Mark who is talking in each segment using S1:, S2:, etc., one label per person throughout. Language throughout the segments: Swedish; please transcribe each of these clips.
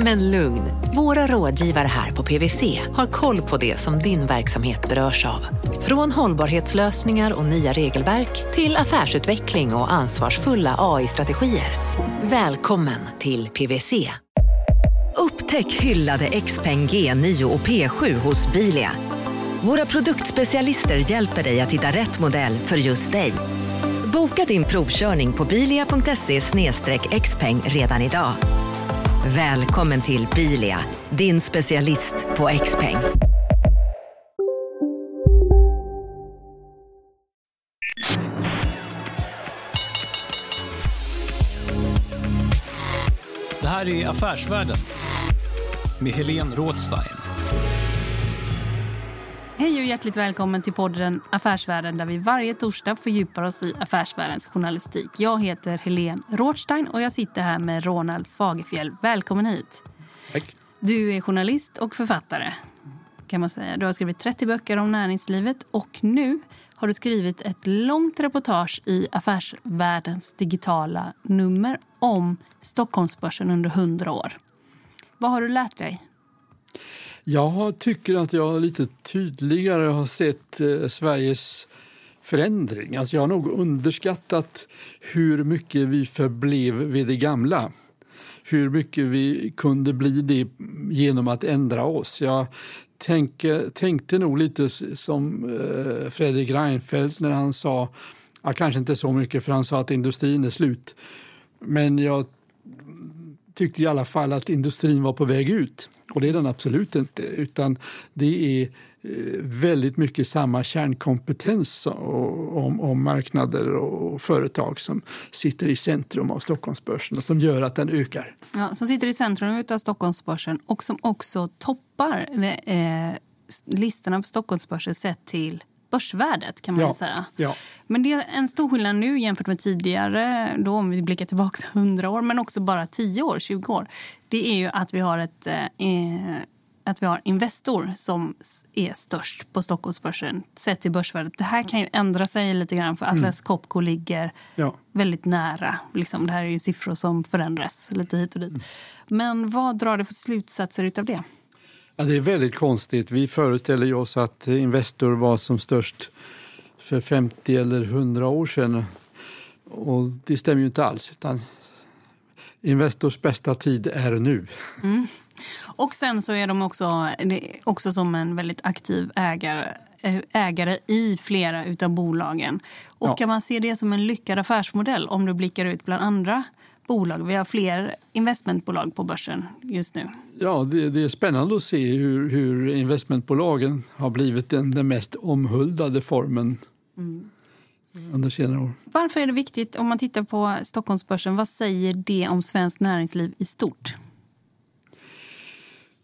S1: Men lugn, våra rådgivare här på PWC har koll på det som din verksamhet berörs av. Från hållbarhetslösningar och nya regelverk till affärsutveckling och ansvarsfulla AI-strategier. Välkommen till PWC.
S2: Upptäck hyllade XPeng G9 och P7 hos Bilia. Våra produktspecialister hjälper dig att hitta rätt modell för just dig. Boka din provkörning på bilia.se xpeng redan idag. Välkommen till Bilia, din specialist på X-peng.
S3: Det här är Affärsvärlden med Helene Rådstein.
S4: Hej och hjärtligt välkommen till podden Affärsvärlden där vi varje torsdag fördjupar oss i affärsvärldens journalistik. Jag heter Helene Rådstein och jag sitter här med Ronald Fagerfjell. Välkommen hit.
S3: Tack.
S4: Du är journalist och författare. kan man säga. Du har skrivit 30 böcker om näringslivet och nu har du skrivit ett långt reportage i Affärsvärldens digitala nummer om Stockholmsbörsen under 100 år. Vad har du lärt dig?
S5: Jag tycker att jag lite tydligare har sett eh, Sveriges förändring. Alltså jag har nog underskattat hur mycket vi förblev vid det gamla. Hur mycket vi kunde bli det genom att ändra oss. Jag tänke, tänkte nog lite som eh, Fredrik Reinfeldt när han sa, ja, kanske inte så mycket för han sa att industrin är slut. Men jag tyckte i alla fall att industrin var på väg ut. Och det är den absolut inte, utan det är eh, väldigt mycket samma kärnkompetens om, om marknader och företag som sitter i centrum av Stockholmsbörsen och som gör att den ökar.
S4: Ja, som sitter i centrum av Stockholmsbörsen och som också toppar eh, eh listorna på Stockholmsbörsen sett till börsvärdet kan man
S5: ja,
S4: säga.
S5: Ja.
S4: Men det är en stor skillnad nu jämfört med tidigare, då om vi blickar tillbaka 100 år, men också bara 10 år, 20 år. Det är ju att vi har ett eh, att vi har Investor som är störst på Stockholmsbörsen sett till börsvärdet. Det här kan ju ändra sig lite grann för Atlas mm. Copco ligger ja. väldigt nära. Liksom, det här är ju siffror som förändras lite hit och dit. Mm. Men vad drar du för slutsatser av det?
S5: Ja, det är väldigt konstigt. Vi föreställer oss att Investor var som störst för 50 eller 100 år sedan. Och det stämmer ju inte alls. Utan Investors bästa tid är nu.
S4: Mm. Och sen så är de också, också som en väldigt aktiv ägare, ägare i flera utav bolagen. Och ja. kan man se det som en lyckad affärsmodell om du blickar ut bland andra bolag. Vi har fler investmentbolag på börsen just nu.
S5: Ja, det, det är spännande att se hur, hur investmentbolagen har blivit den, den mest omhuldade formen mm. under senare år.
S4: Varför är det viktigt om man tittar på Stockholmsbörsen? Vad säger det om svenskt näringsliv i stort?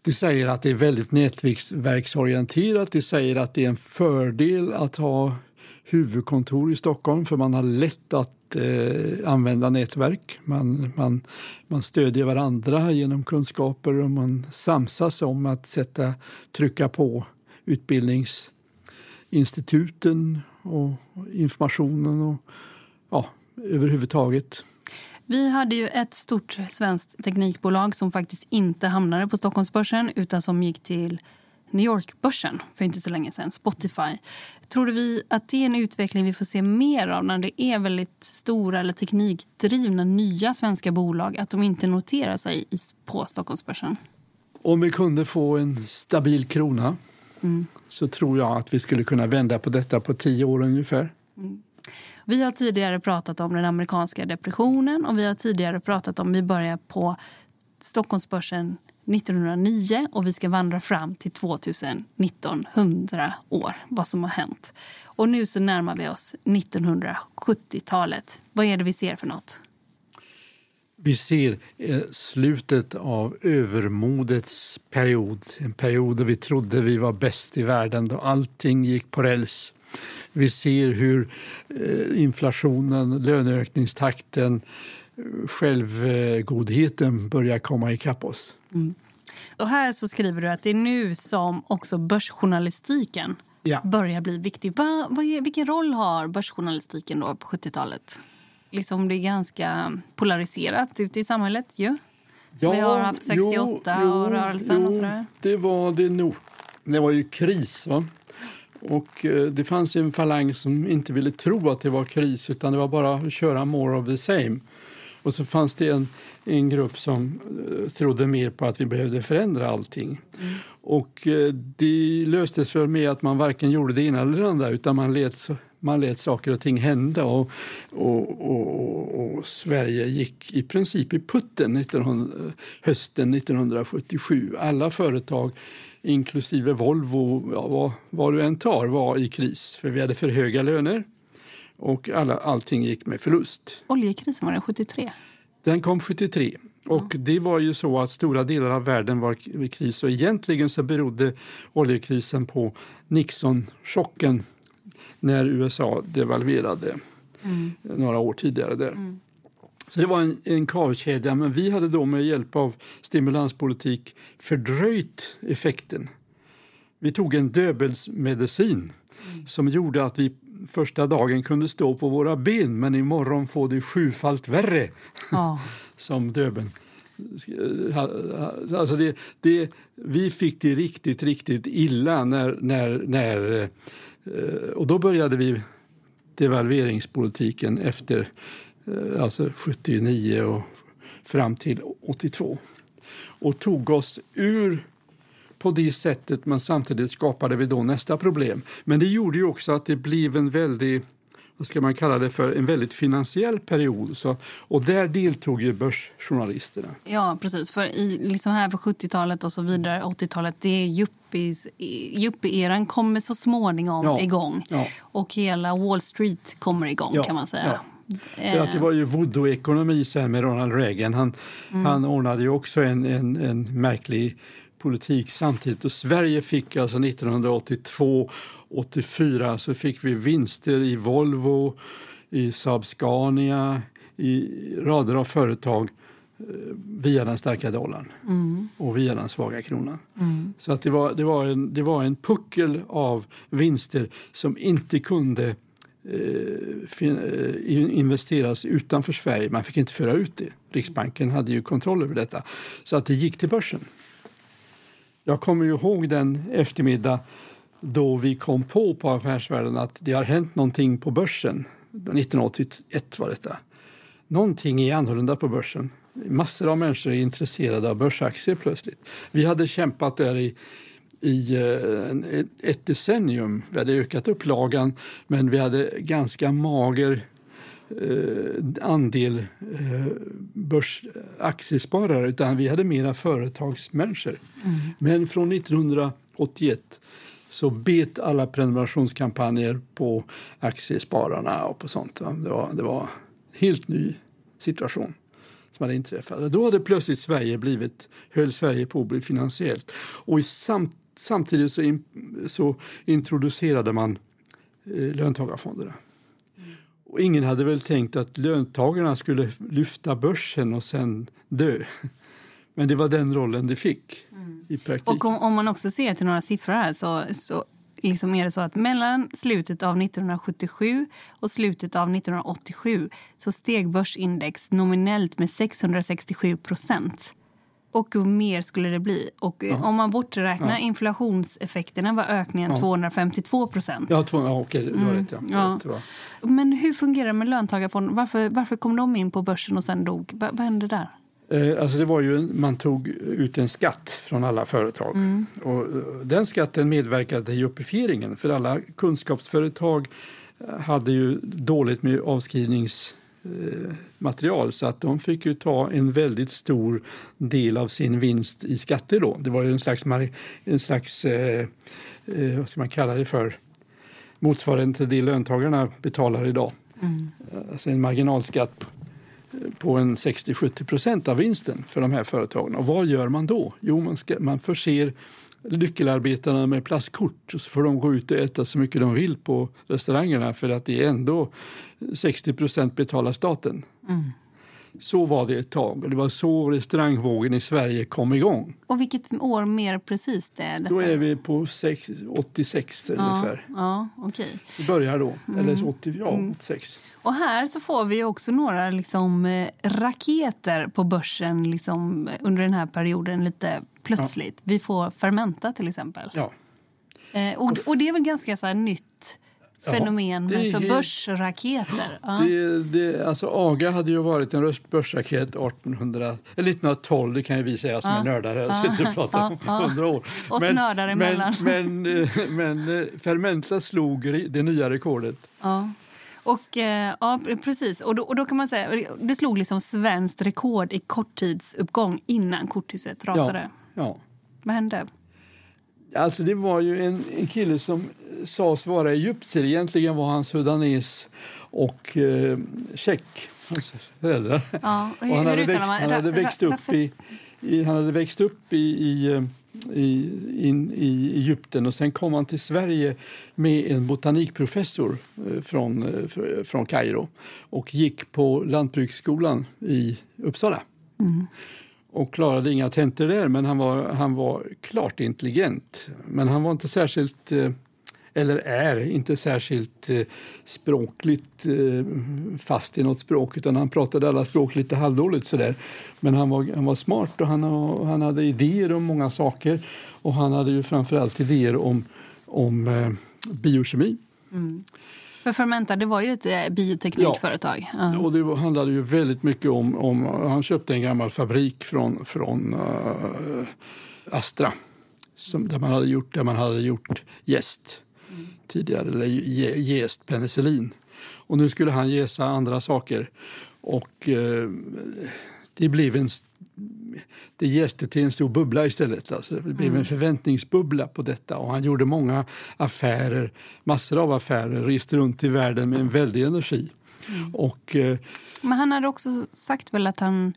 S5: Det säger att det är väldigt nätverksorienterat. Det säger att det är en fördel att ha huvudkontor i Stockholm för man har lätt att eh, använda nätverk. Man, man, man stödjer varandra genom kunskaper och man samsas om att sätta, trycka på utbildningsinstituten och informationen och ja, överhuvudtaget.
S4: Vi hade ju ett stort svenskt teknikbolag som faktiskt inte hamnade på Stockholmsbörsen utan som gick till New York-börsen för inte så länge sedan, Spotify. Tror du vi att det är en utveckling vi får se mer av när det är väldigt stora eller teknikdrivna nya svenska bolag, att de inte noterar sig på Stockholmsbörsen?
S5: Om vi kunde få en stabil krona mm. så tror jag att vi skulle kunna vända på detta på tio år ungefär. Mm.
S4: Vi har tidigare pratat om den amerikanska depressionen och vi har tidigare pratat om, vi börjar på Stockholmsbörsen 1909 och vi ska vandra fram till 2019, 100 år, vad som har hänt. Och nu så närmar vi oss 1970-talet. Vad är det vi ser för något?
S5: Vi ser eh, slutet av övermodets period. En period då vi trodde vi var bäst i världen, då allting gick på räls. Vi ser hur eh, inflationen, löneökningstakten, eh, självgodheten börjar komma ikapp oss.
S4: Och här så skriver du att det är nu som också börsjournalistiken
S5: Ja.
S4: börjar bli viktig. Va, vad är, vilken roll har börsjournalistiken då på 70-talet? Liksom det är ganska polariserat ute i samhället ju. Vi har haft 68 och rörelsen och sådär.
S5: Det var det nog. Det var ju kris. Va? Och eh, det fanns en falang som inte ville tro att det var kris utan det var bara att köra more of the same. Och så fanns det en, en grupp som eh, trodde mer på att vi behövde förändra allting. Och eh, det löstes väl med att man varken gjorde det ena eller det andra utan man lät, man lät saker och ting hända och, och, och, och, och Sverige gick i princip i putten 1900, hösten 1977. Alla företag inklusive Volvo, ja, vad, vad du än tar, var i kris. För vi hade för höga löner och alla, allting gick med förlust.
S4: Oljekrisen var det 73.
S5: Den kom 73 och det var ju så att stora delar av världen var i kris och egentligen så berodde oljekrisen på Nixon-chocken när USA devalverade några år tidigare där. Så det var en, en kavkedja, men vi hade då med hjälp av stimulanspolitik fördröjt effekten. Vi tog en döbelsmedicin som gjorde att vi första dagen kunde stå på våra ben men imorgon får det sjufalt värre
S4: Ja.
S5: som döbeln. Alltså det, det, vi fick det riktigt, riktigt illa när, när, när eh, och då började vi devalveringspolitiken efter eh, alltså 79 och fram till 82 och tog oss ur på det sättet men samtidigt skapade vi då nästa problem. Men det gjorde ju också att det blev en väldigt vad ska man kalla det för, en väldigt finansiell period. Så, och där deltog ju börsjournalisterna.
S4: Ja, precis. För i, liksom här på 70-talet och så vidare, 80-talet, det är yuppies, yuppie-eran kommer så småningom
S5: Ja,
S4: igång.
S5: ja.
S4: Och hela Wall Street kommer igång
S5: Ja,
S4: kan man säga.
S5: För att det var ju voodoo-ekonomi sen med Ronald Reagan. Han, han ordnade ju också en, en, en märklig politik samtidigt. Och Sverige fick alltså 1982 84 så fick vi vinster i Volvo, i Saab Scania, i rader av företag eh, via den starka dollarn och via den svaga kronan. Så att det, var, det, var en, det var en puckel av vinster som inte kunde eh, fin- eh, in- investeras utanför Sverige. Man fick inte föra ut det. Riksbanken hade ju kontroll över detta. Så att det gick till börsen. Jag kommer ju ihåg den eftermiddag då vi kom på på Affärsvärlden att det har hänt någonting på börsen. 1981 var detta. Någonting är annorlunda på börsen. Massor av människor är intresserade av börsaktier plötsligt. Vi hade kämpat där i, i eh, ett decennium. Vi hade ökat upplagan men vi hade ganska mager andel eh, börsaktiesparare utan vi hade mera företagsmänniskor. Men från 1981 så bet alla prenumerationskampanjer på aktiespararna och på sånt. va. Det var, det var en helt ny situation som hade inträffat. Då hade plötsligt Sverige blivit, höll Sverige på att bli finansiellt. Och i sam, samtidigt så, in, så introducerade man eh, löntagarfonderna. Och ingen hade väl tänkt att löntagarna skulle lyfta börsen och sen dö. Men det var den rollen det fick i praktiken.
S4: Och om, om man också ser till några siffror här så, så liksom är det så att mellan slutet av 1977 och slutet av 1987 så steg börsindex nominellt med 667 procent. Och hur mer skulle det bli? Och eh, om man borträknar inflationseffekterna var ökningen 252 procent.
S5: Ja, två, ja okej, du har rätt. Ja.
S4: Mm, ja.
S5: Det var-
S4: Men hur fungerar det med löntagarfonder? Varför, varför kom de in på börsen och sen dog? Va, vad hände där?
S5: Eh, Alltså det var ju, en- man tog ut en skatt från alla företag. Och eh, den skatten medverkade i uppifieringen för alla kunskapsföretag hade ju dåligt med avskrivningsmaterial så att de fick ju ta en väldigt stor del av sin vinst i skatter då. Det var ju en slags, en slags eh, eh, vad ska man kalla det för, motsvarande till det löntagarna betalar idag. Alltså en marginalskatt på en 60-70 procent av vinsten för de här företagen. Och vad gör man då? Jo, man, ska, man förser lyckelarbetarna med plastkort så får de gå ut och äta så mycket de vill på restaurangerna för att det är ändå 60 procent betalar staten. Så var det ett tag och det var så restaurangvågen i Sverige kom igång.
S4: Och vilket år mer precis det är detta?
S5: Då är vi på sex, 86
S4: ja,
S5: ungefär.
S4: Ja, okej.
S5: Vi börjar då, eller 80, ja,
S4: Mm.
S5: 86.
S4: Och här så får vi också några liksom, eh, raketer på börsen liksom, under den här perioden lite plötsligt. Vi får Fermenta till exempel.
S5: Ja.
S4: Eh, och, och det är väl ganska så här nytt
S5: Ja,
S4: fenomen
S5: är
S4: med så
S5: helt-
S4: börsraketer. Ja.
S5: Det, det, alltså AGA hade ju varit en börsraket 1800, eller 1912, det kan ju vi säga som är nördar här, sitter och pratar om
S4: ja.
S5: 100 år.
S4: Och snördar emellan.
S5: Men, men, eh, men eh, Fermenta slog det nya rekordet.
S4: Ja. Och, eh, ja, precis. Och då, och då kan man säga, det slog liksom svenskt rekord i korttidsuppgång innan korthuset rasade.
S5: ja.
S4: Vad hände?
S5: Alltså det var ju en, en kille som sades vara egyptier. Egentligen var han sudanes och eh, tjeck, hans föräldrar.
S4: Ja, och
S5: Och han, hade växt,
S4: man?
S5: han hade växt upp i, i, han hade växt upp i, i, eh, i, in, i Egypten och sen kom han till Sverige med en botanikprofessor eh, från, eh, fr- från Kairo och gick på Lantbruksskolan i Uppsala. Och klarade inga tentor där, men han var, han var klart intelligent. Men han var inte särskilt eh, eller är inte särskilt eh, språkligt eh, fast i något språk utan han pratade alla språk lite halvdåligt sådär. Men han var, han var smart och han, han hade idéer om många saker och han hade ju framförallt idéer om, om biokemi. biokemi.
S4: För Fermenta, det var ju ett eh, bioteknikföretag. Ja.
S5: Och det handlade ju väldigt mycket om, om han köpte en gammal fabrik från, från eh, Astra som, där, man hade gjort, där man hade gjort jäst tidigare, eller jäst penicillin. Och nu skulle han jäsa andra saker. Och eh, det blev en det jäste till en stor bubbla istället. Alltså, det blev en förväntningsbubbla på detta och han gjorde många affärer, massor av affärer, reste runt i världen med en väldig energi. Och eh,
S4: Men han hade också sagt väl att han...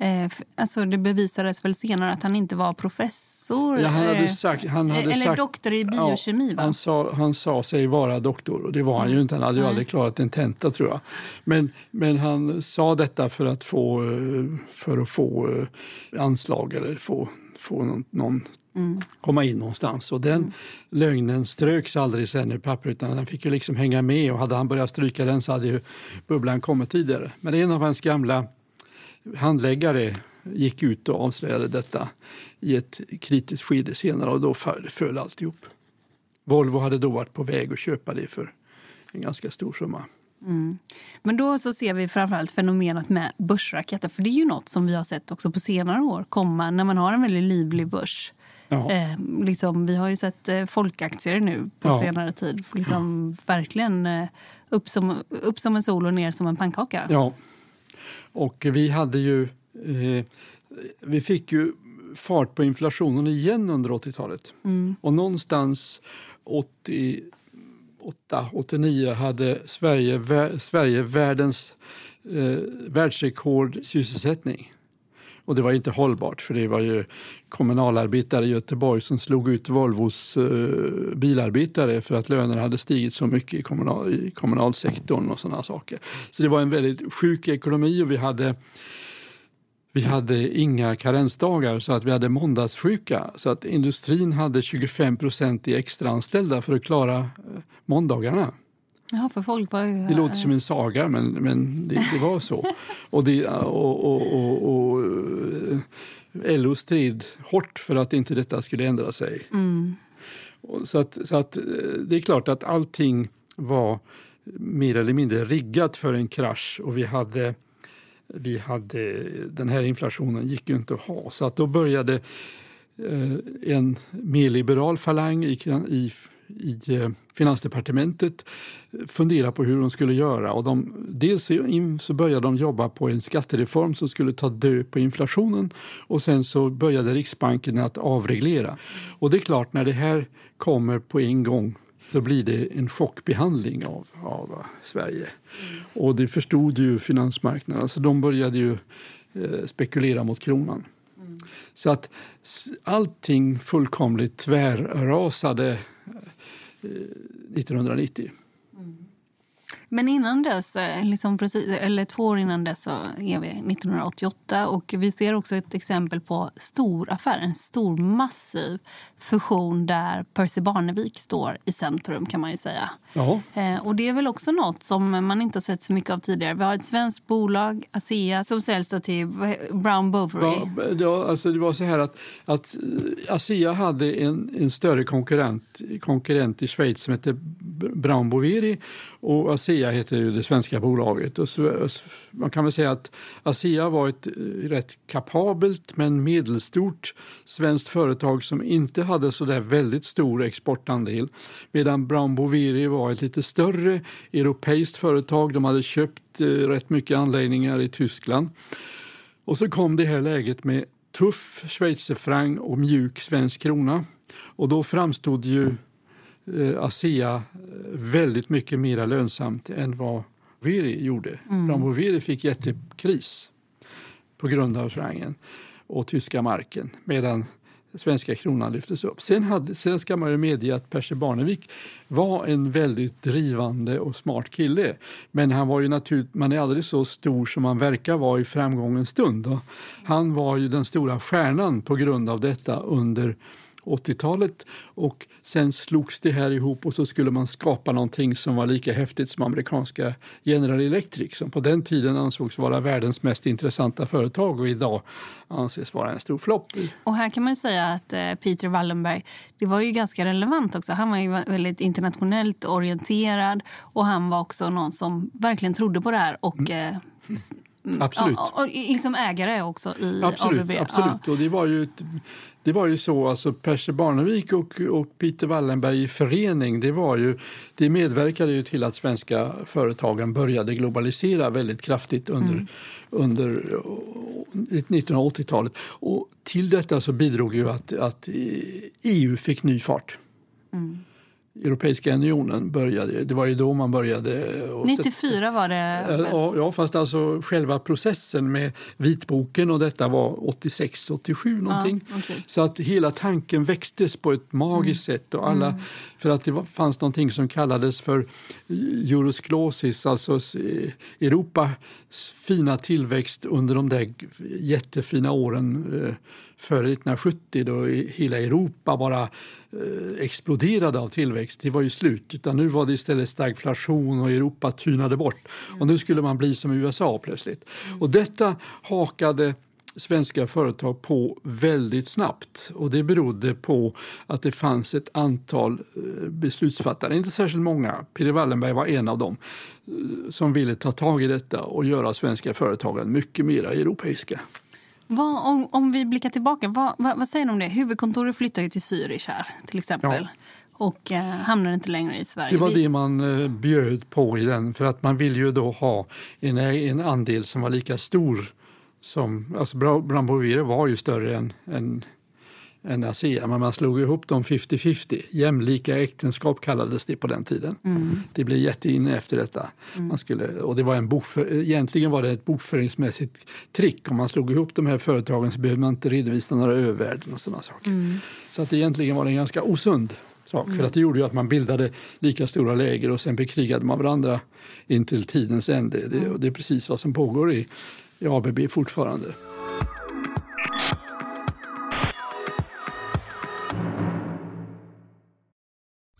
S4: Eh, alltså det bevisades väl senare att han inte var professor.
S5: ja, han hade
S4: eh,
S5: sagt... Han hade
S4: eller
S5: sagt,
S4: doktor i biokemi,
S5: ja? Han sa, han sa sig vara doktor och det var han ju inte. Han hade ju aldrig klarat en tenta tror jag. Men, men han sa detta för att få, eh, för att få eh, anslag eller få, få någon, någon komma in någonstans. Och den lögnen ströks aldrig sen ur papper utan den fick ju liksom hänga med och hade han börjat stryka den så hade ju bubblan kommit tidigare. Men en av hans gamla handläggare gick ut och avslöjade detta i ett kritiskt skede senare och då föll, alltihop. Volvo hade då varit på väg att köpa det för en ganska stor summa.
S4: Men då så ser vi framförallt fenomenet med börsraketer. För det är ju något som vi har sett också på senare år komma när man har en väldigt livlig börs.
S5: Ja.
S4: Eh, liksom, vi har ju sett eh, folkaktier nu på
S5: Ja.
S4: senare tid. Liksom, Verkligen eh, upp, som, upp som en sol och ner som en pannkaka.
S5: Ja, och vi hade ju... Eh, vi fick ju fart på inflationen igen under 80-talet. Och någonstans 88, 89 hade Sverige, Sverige världens eh, världsrekord sysselsättning. Och det var inte hållbart för det var ju kommunalarbetare i Göteborg som slog ut Volvos eh, bilarbetare för att lönerna hade stigit så mycket i, kommunal, i kommunalsektorn och sådana saker. Så det var en väldigt sjuk ekonomi och vi hade vi hade inga karensdagar så att vi hade måndagssjuka. Så att industrin hade 25 procent i extraanställda för att klara eh, måndagarna.
S4: Ja, för folk var ju...
S5: Det låter som en saga, men, men det, det var så. Och, det, och, och, och, och eh, LO strid hårt för att inte detta skulle ändra sig. Och Så, att, så att eh, det är klart att allting var mer eller mindre riggat för en krasch och vi hade, vi hade den här inflationen gick ju inte att ha. Så att då började eh, en mer liberal falang i, i, i eh, Finansdepartementet fundera på hur de skulle göra. Och de, dels så började de jobba på en skattereform som skulle ta död på inflationen och sen så började Riksbanken att avreglera. Och det är klart, när det här kommer på en gång då blir det en chockbehandling av, av Sverige. Och det förstod ju finansmarknaden, så de började ju eh, spekulera mot kronan. Så att allting fullkomligt tvärrasade Eh, 1990. Mm.
S4: Men innan dess, eh, liksom precis, eller två år innan dess, så är vi 1988. Och vi ser också ett exempel på stor affär, en stor massiv fusion där Percy Barnevik står i centrum kan man ju säga. Eh, och det är väl också något som man inte har sett så mycket av tidigare. Vi har ett svenskt bolag, Asea, som säljs till Brown Boveri.
S5: Ja, ja, alltså det var så här att, att eh, Asea hade en, en större konkurrent, konkurrent i Schweiz som hette Brown Boveri och Asea heter ju det svenska bolaget. Och så, man kan väl säga att Asea var ett eh, rätt kapabelt men medelstort svenskt företag som inte hade så där väldigt stor exportandel. Medan Brown Boveri var ett lite större europeiskt företag. De hade köpt eh, rätt mycket anläggningar i Tyskland. Och så kom det här läget med tuff schweizerfranc och mjuk svensk krona. Och då framstod ju eh, ASEA eh, väldigt mycket mer lönsamt än vad Veri gjorde. Mm. Brown Veri fick jättekris på grund av francen och tyska marken medan svenska kronan lyftes upp. Sen, hade, sen ska man ju medge att Percy Barnevik var en väldigt drivande och smart kille. Men han var ju naturligt, man är aldrig så stor som man verkar vara i framgångens stund. Och han var ju den stora stjärnan på grund av detta under 80-talet och sen slogs det här ihop och så skulle man skapa någonting som var lika häftigt som amerikanska General Electric som på den tiden ansågs vara världens mest intressanta företag och idag anses vara en stor flopp.
S4: Och här kan man säga att eh, Peter Wallenberg, det var ju ganska relevant också. Han var ju väldigt internationellt orienterad och han var också någon som verkligen trodde på det här och mm. Eh,
S5: Absolut.
S4: Ja, och liksom ägare också i
S5: absolut,
S4: ABB.
S5: Absolut, ja. och det var ju ett, det var ju så, alltså Percy Barnevik och, och Peter Wallenberg i förening, det, var ju, det medverkade ju till att svenska företagen började globalisera väldigt kraftigt under, mm. under 1980-talet. Och till detta så bidrog ju att, att EU fick ny fart. Mm. Europeiska unionen började. Det var ju då man började.
S4: 94 var det?
S5: Ja, ja, fast alltså själva processen med vitboken och detta var 86, 87 någonting. Ja, okay. Så att hela tanken växtes på ett magiskt mm. sätt och alla, mm. för att det var, fanns någonting som kallades för eurosklosis, alltså Europas fina tillväxt under de där jättefina åren eh, före 1970 då hela Europa bara eh, exploderade av tillväxt. Det var ju slut. Utan nu var det istället stagflation och Europa tynade bort. Och nu skulle man bli som USA plötsligt. Och detta hakade svenska företag på väldigt snabbt. Och det berodde på att det fanns ett antal eh, beslutsfattare, inte särskilt många, Peter Wallenberg var en av dem, eh, som ville ta tag i detta och göra svenska företagen mycket mer europeiska.
S4: Vad, om, om, vi blickar tillbaka, vad, vad, vad, säger du om det? Huvudkontoret flyttar ju till Zürich här, till exempel. Ja. Och eh, hamnar inte längre i Sverige.
S5: Det var det man eh, bjöd på i den. För att man vill ju då ha en, en andel som var lika stor som... Alltså Brambovier var ju större än, än än ASEA, men man slog ihop dem 50-50. Jämlika äktenskap kallades det på den tiden. Mm. Det blev jätteinne efter detta. Mm. Man skulle, och det var en bokför, egentligen var det ett bokföringsmässigt trick. Om man slog ihop de här företagen så behövde man inte redovisa några övervärden och sådana saker. Mm. Så att egentligen var det en ganska osund sak. För mm. att det gjorde ju att man bildade lika stora läger och sen bekrigade man varandra in till tidens ände. Det, mm. det är precis vad som pågår i, i ABB fortfarande.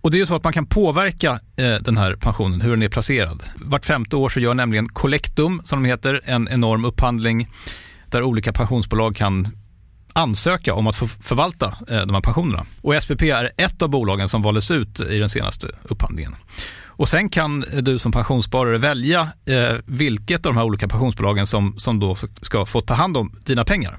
S3: och det är ju så att man kan påverka eh, den här pensionen, hur den är placerad. Vart femte år så gör nämligen Collectum, som de heter, en enorm upphandling där olika pensionsbolag kan ansöka om att få förvalta eh, de här pensionerna. Och SPP är ett av bolagen som valdes ut i den senaste upphandlingen. Och sen kan du som pensionssparare välja eh, vilket av de här olika pensionsbolagen som, som då ska få ta hand om dina pengar.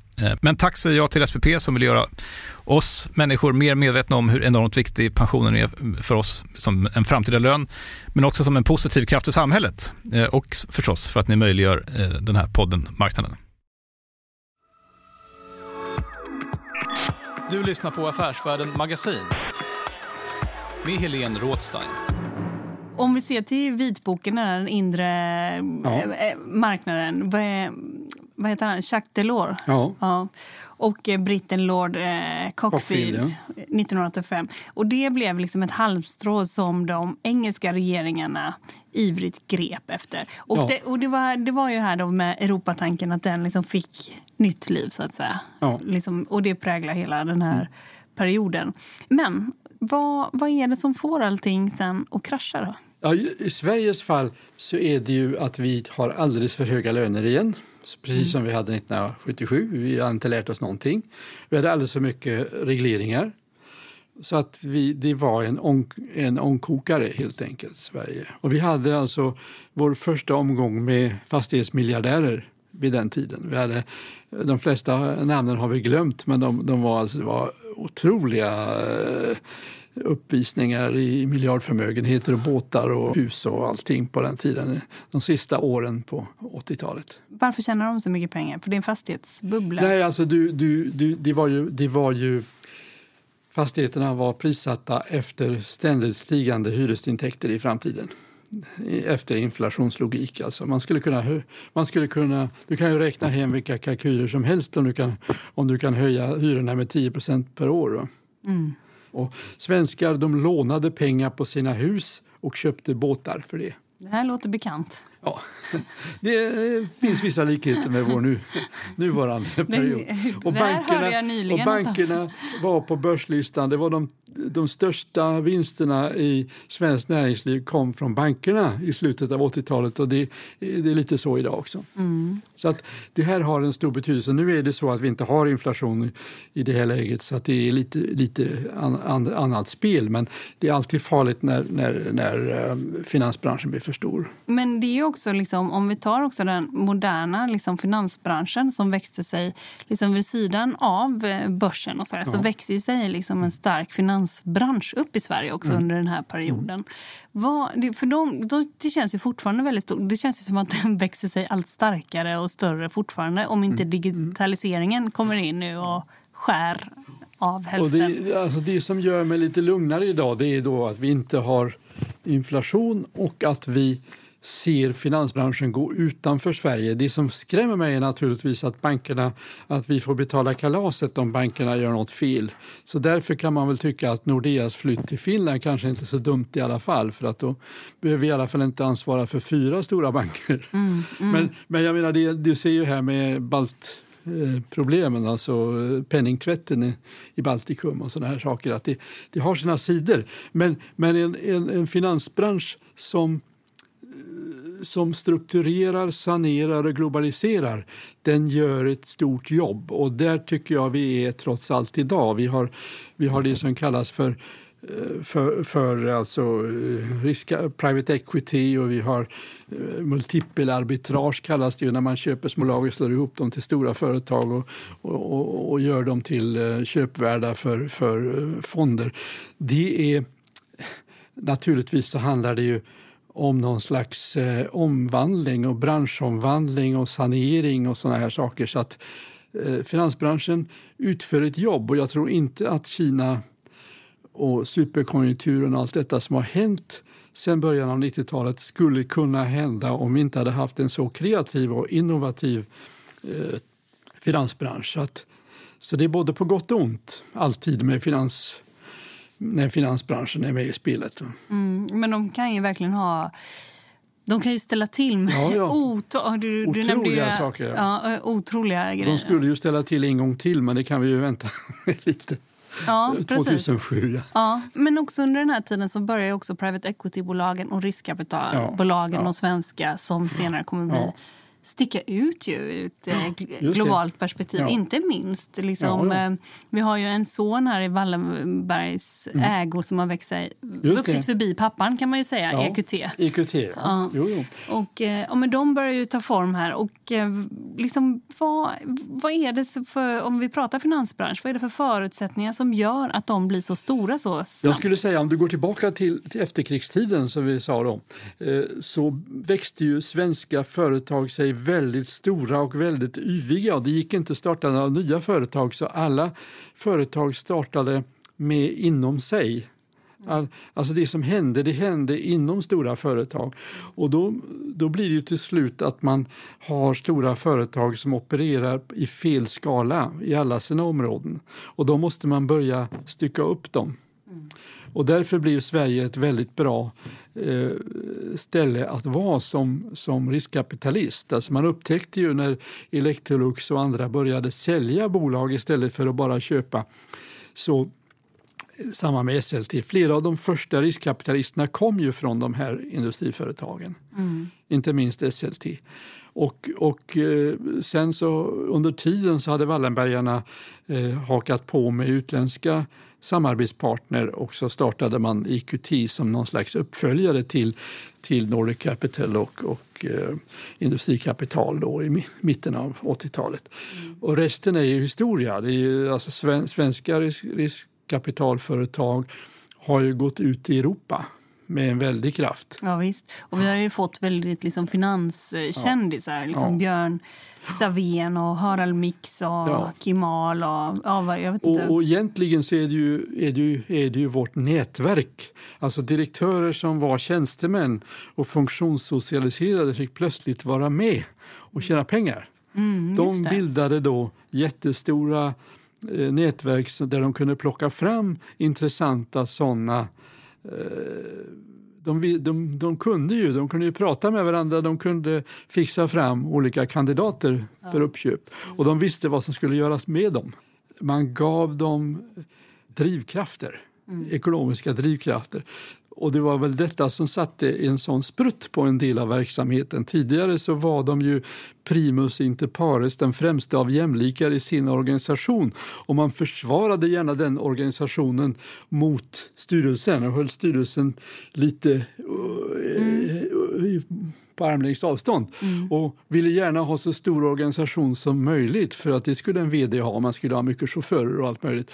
S3: men tack säger jag till SPP som vill göra oss människor mer medvetna om hur enormt viktig pensionen är för oss som en framtida lön, men också som en positiv kraft i samhället eh, och förstås för att ni möjliggör eh, den här podden Marknaden. Du lyssnar på Affärsvärlden Magasin med Helene Rådstein.
S4: Om vi ser till vitboken, den inre ja. marknaden, vad heter han, Jacques Delors.
S5: Ja.
S4: ja. Och eh, britten Lord eh, Cockfield, Cockfield ja. 1985. Och det blev liksom ett halmstrå som de engelska regeringarna ivrigt grep efter. Och, ja. det, och det, var, det var ju här då med Europatanken att den liksom fick nytt liv så att säga. Ja. Liksom, och det präglar hela den här mm. perioden. Men vad, vad är det som får allting sen att krascha då?
S5: Ja, I Sveriges fall så är det ju att vi har alldeles för höga löner igen precis mm. som vi hade 1977. Vi har inte lärt oss någonting. Vi hade alldeles för mycket regleringar. Så att vi, det var en, on, en ångkokare helt enkelt, Sverige. Och vi hade alltså vår första omgång med fastighetsmiljardärer vid den tiden. Vi hade, de flesta namnen har vi glömt men de, de var, alltså, var otroliga eh, uppvisningar i miljardförmögenheter och båtar och hus och allting på den tiden. De sista åren på 80-talet.
S4: Varför tjänar de så mycket pengar? För det är en fastighetsbubbla?
S5: Nej, alltså du, du, du, det, var ju, det var ju... Fastigheterna var prissatta efter ständigt stigande hyresintäkter i framtiden efter inflationslogik. Alltså man skulle kunna, man skulle kunna, du kan ju räkna hem vilka kalkyler som helst om du kan, om du kan höja hyrorna med 10% per år. Mm. Och svenskar de lånade pengar på sina hus och köpte båtar för det.
S4: Det här låter bekant.
S5: Ja, det finns vissa likheter med vår nu, nuvarande period.
S4: Och bankerna,
S5: och bankerna var på börslistan. Det var de de största vinsterna i svenskt näringsliv kom från bankerna i slutet av 80-talet och det, det, är lite så idag också. Mm. Så att det här har en stor betydelse. Nu är det så att vi inte har inflation i det här läget så att det är lite, lite an, an, annat spel men det är alltid farligt när, när, när eh, finansbranschen blir för stor.
S4: Men det är också, liksom, om vi tar också den moderna liksom, finansbranschen som växte sig liksom, vid sidan av eh, börsen och så, där, ja. så växer sig liksom en stark finans finansbransch upp i Sverige också mm. under den här perioden. Mm. Vad, för de, de, det känns ju fortfarande väldigt stort. Det känns ju som att den växer sig allt starkare och större fortfarande om inte mm. digitaliseringen kommer in nu och skär av hälften.
S5: Och det, alltså det som gör mig lite lugnare idag det är då att vi inte har inflation och att vi ser finansbranschen gå utanför Sverige. Det som skrämmer mig är naturligtvis att bankerna, att vi får betala kalaset om bankerna gör något fel. Så därför kan man väl tycka att Nordeas flytt till Finland kanske inte är så dumt i alla fall för att då behöver vi i alla fall inte ansvara för fyra stora banker. Mm, mm. Men, men jag menar, det, du ser ju här med Balt problemen, alltså penningtvätten i, i Baltikum och sådana här saker, att det, det har sina sidor. Men, men en, en, en finansbransch som som strukturerar, sanerar och globaliserar, den gör ett stort jobb. Och där tycker jag vi är trots allt idag. Vi har, vi har det som kallas för eh, för, för alltså eh, risk, private equity och vi har eh, multipelarbitrage kallas det ju när man köper små lag och slår ihop dem till stora företag och, och, och, gör dem till köpvärda för, för fonder. Det är naturligtvis så handlar det ju om någon slags eh, omvandling och branschomvandling och sanering och sådana här saker. Så att eh, finansbranschen utför ett jobb och jag tror inte att Kina och superkonjunkturen och allt detta som har hänt sedan början av 90-talet skulle kunna hända om vi inte hade haft en så kreativ och innovativ eh, finansbransch. Så, att, så det är både på gott och ont alltid med finans, när finansbranschen är med i spelet.
S4: Mm, men de kan ju verkligen ha... De kan ju ställa till med
S5: Ja, ja.
S4: Otro, du, du nämnde ju,
S5: Otroliga saker, ja.
S4: Eh, otroliga grejer.
S5: De skulle ju ställa till en gång till, men det kan vi ju vänta med lite.
S4: ja, precis.
S5: 2007, ja.
S4: Ja, men också under den här tiden så börjar också private equity-bolagen och riskkapitalbolagen,
S5: Ja, ja.
S4: de svenska, som senare kommer bli. Sticka ut ju ur ett eh,
S5: det.
S4: globalt perspektiv.
S5: Ja.
S4: Inte minst. Liksom,
S5: Ja, ja.
S4: eh, Vi har ju en son här i Wallenbergs ägor som har sig, vuxit
S5: Mm. det.
S4: förbi pappan kan man ju säga,
S5: Ja.
S4: EQT.
S5: EQT, ja.
S4: Ja.
S5: Jo, jo.
S4: Och, eh, ja, men de börjar ju ta form här. Och, liksom, vad, vad är det för, om vi pratar finansbransch, vad är det för förutsättningar som gör att de blir så stora så
S5: Jag
S4: snabbt?
S5: skulle säga om du går tillbaka till, till efterkrigstiden som vi sa då, så växte ju svenska företag sig väldigt stora och väldigt yviga och det gick inte att starta några nya företag så alla företag startade med inom sig. All, alltså det som hände, det hände inom stora företag. Och då, då blir det ju till slut att man har stora företag som opererar i fel skala i alla sina områden. Och då måste man börja stycka upp dem. Och därför blev Sverige ett väldigt bra eh, ställe att vara som, som riskkapitalist. Alltså man upptäckte ju när Electrolux och andra började sälja bolag istället för att bara köpa så samma med SLT. Flera av de första riskkapitalisterna kom ju från de här industriföretagen. Inte minst SLT. Och, och eh, sen så under tiden så hade Wallenbergarna eh, hakat på med utländska samarbetspartner och så startade man EQT som någon slags uppföljare till, till Nordic Capital och, och eh, Industrikapital då i mi- mitten av 80-talet. Och resten är ju historia. Det är ju, alltså sven, svenska risk, riskkapitalföretag har ju gått ut i Europa med en väldig kraft.
S4: Ja, visst. Och vi har ju fått väldigt liksom, finanskändisar. Liksom
S5: Ja.
S4: Björn Savén och Harald Mix och
S5: Ja.
S4: Kimal och ja, jag vet inte.
S5: Och, och egentligen så är det, ju, är, det ju, är det ju vårt nätverk. Alltså direktörer som var tjänstemän och funktionssocialiserade fick plötsligt vara med och tjäna pengar.
S4: Mm,
S5: De bildade då jättestora eh, nätverk där de kunde plocka fram intressanta sådana de, vi- de, de kunde ju de kunde ju prata med varandra, de kunde fixa fram olika kandidater för uppköp och de visste vad som skulle göras med dem. Man gav dem drivkrafter, ekonomiska drivkrafter. Och det var väl detta som satte en sån sprutt på en del av verksamheten. Tidigare så var de ju primus inter pares, den främsta av jämlikar i sin organisation. Och man försvarade gärna den organisationen mot styrelsen och höll styrelsen lite eh, mm på armlängds avstånd och ville gärna ha så stor organisation som möjligt för att det skulle en vd ha, man skulle ha mycket chaufförer och allt möjligt.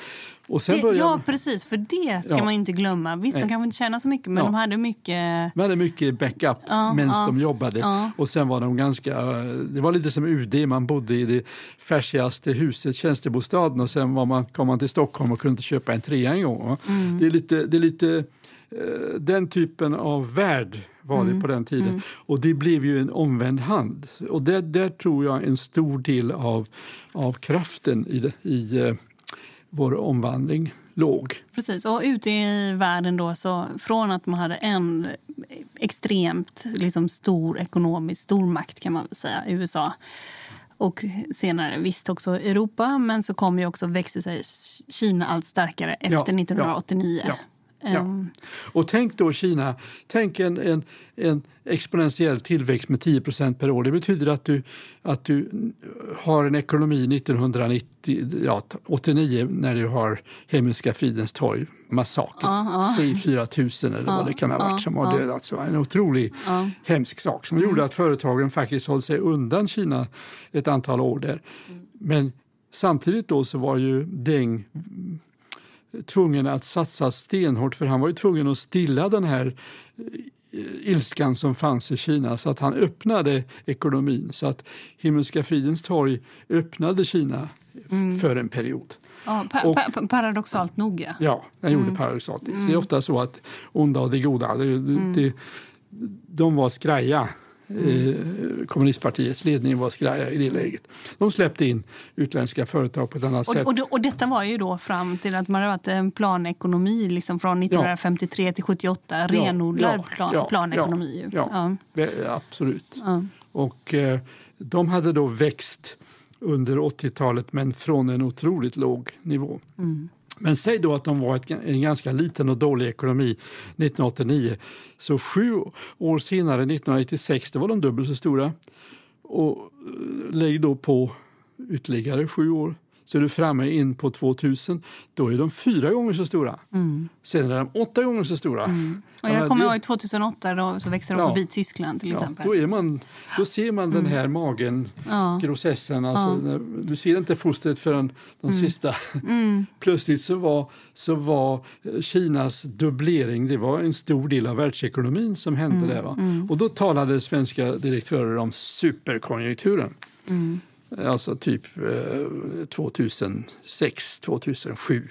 S5: Och sen
S4: Det,
S5: började
S4: ja, precis. För det ska
S5: Ja.
S4: man inte glömma. Visst, de
S5: Nej.
S4: kanske inte tjänar så mycket, men
S5: Ja.
S4: de hade mycket...
S5: De hade mycket backup
S4: Ja,
S5: medan
S4: ja,
S5: de jobbade. Och sen var de ganska, det var lite som UD, man bodde i det färsigaste huset, tjänstebostaden och sen var man, kom man till Stockholm och kunde inte köpa en trea en gång.
S4: Mm.
S5: Det är lite, det är lite eh, den typen av värld var
S4: Mm.
S5: det på den tiden. Och det blev ju en omvänd hand. Och där, där tror jag en stor del av, av kraften i, i eh, vår omvandling låg.
S4: Precis, och ute i världen då så från att man hade en extremt liksom, stor ekonomisk stormakt kan man väl säga, USA och senare visst också Europa, men så kom ju också växte sig Kina allt starkare efter
S5: Ja,
S4: 1989.
S5: ja, Ja.
S4: Ehm,
S5: Och tänk då Kina, tänk en, en, en exponentiell tillväxt med 10% per år. Det betyder att du, att du har en ekonomi 1990, ja, 89 när du har Himmelska fridens torg, massakern.
S4: Ja, ja.
S5: 3-4 tusen eller vad det kan ha varit
S4: ja,
S5: som har dödats. En otrolig
S4: Ja.
S5: hemsk sak som gjorde att företagen faktiskt höll sig undan Kina ett antal år där. Men samtidigt då så var ju Deng tvungen att satsa stenhårt för han var ju tvungen att stilla den här eh, ilskan som fanns i Kina så att han öppnade ekonomin så att Himmelska fridens torg öppnade Kina för en period.
S4: ja, pa, pa, pa, paradoxalt nog, ja.
S5: Ja, den gjorde paradoxalt. Det är ofta så att onda och det goda, det, det, de var skraja. Eh, kommunistpartiets ledning var skraja i det läget. De släppte in utländska företag på ett annat sätt.
S4: Och, och, det- och detta var ju då fram till att man hade varit en planekonomi liksom från 1953 till 78. Renodlad
S5: ja,
S4: plan,
S5: ja,
S4: planekonomi.
S5: ja,
S4: Ja.
S5: Absolut.
S4: Ja.
S5: Och eh, de hade då växt under 80-talet men från en otroligt låg nivå. Men säg då att de var ett, en ganska liten och dålig ekonomi 1989. Så sju år senare, 1996, då var de dubbelt så stora. Och eh, lägg då på ytterligare sju år så är du framme in på 2000. Då är de fyra gånger så stora. Sen är de åtta gånger så stora.
S4: Och
S5: Ja,
S4: jag kommer
S5: det-
S4: ihåg 2008 då, så växte de
S5: Ja.
S4: förbi Tyskland till
S5: Ja,
S4: exempel.
S5: då, är man, då ser man den här magen,
S4: Ja.
S5: grosessen. Alltså, när, du ser inte fostret förrän de sista. Plötsligt så var, så var eh, Kinas dubblering det var en stor del av världsekonomin som hände där. Va? Och då talade svenska direktörer om superkonjunkturen. Alltså typ eh, 2006, 2007.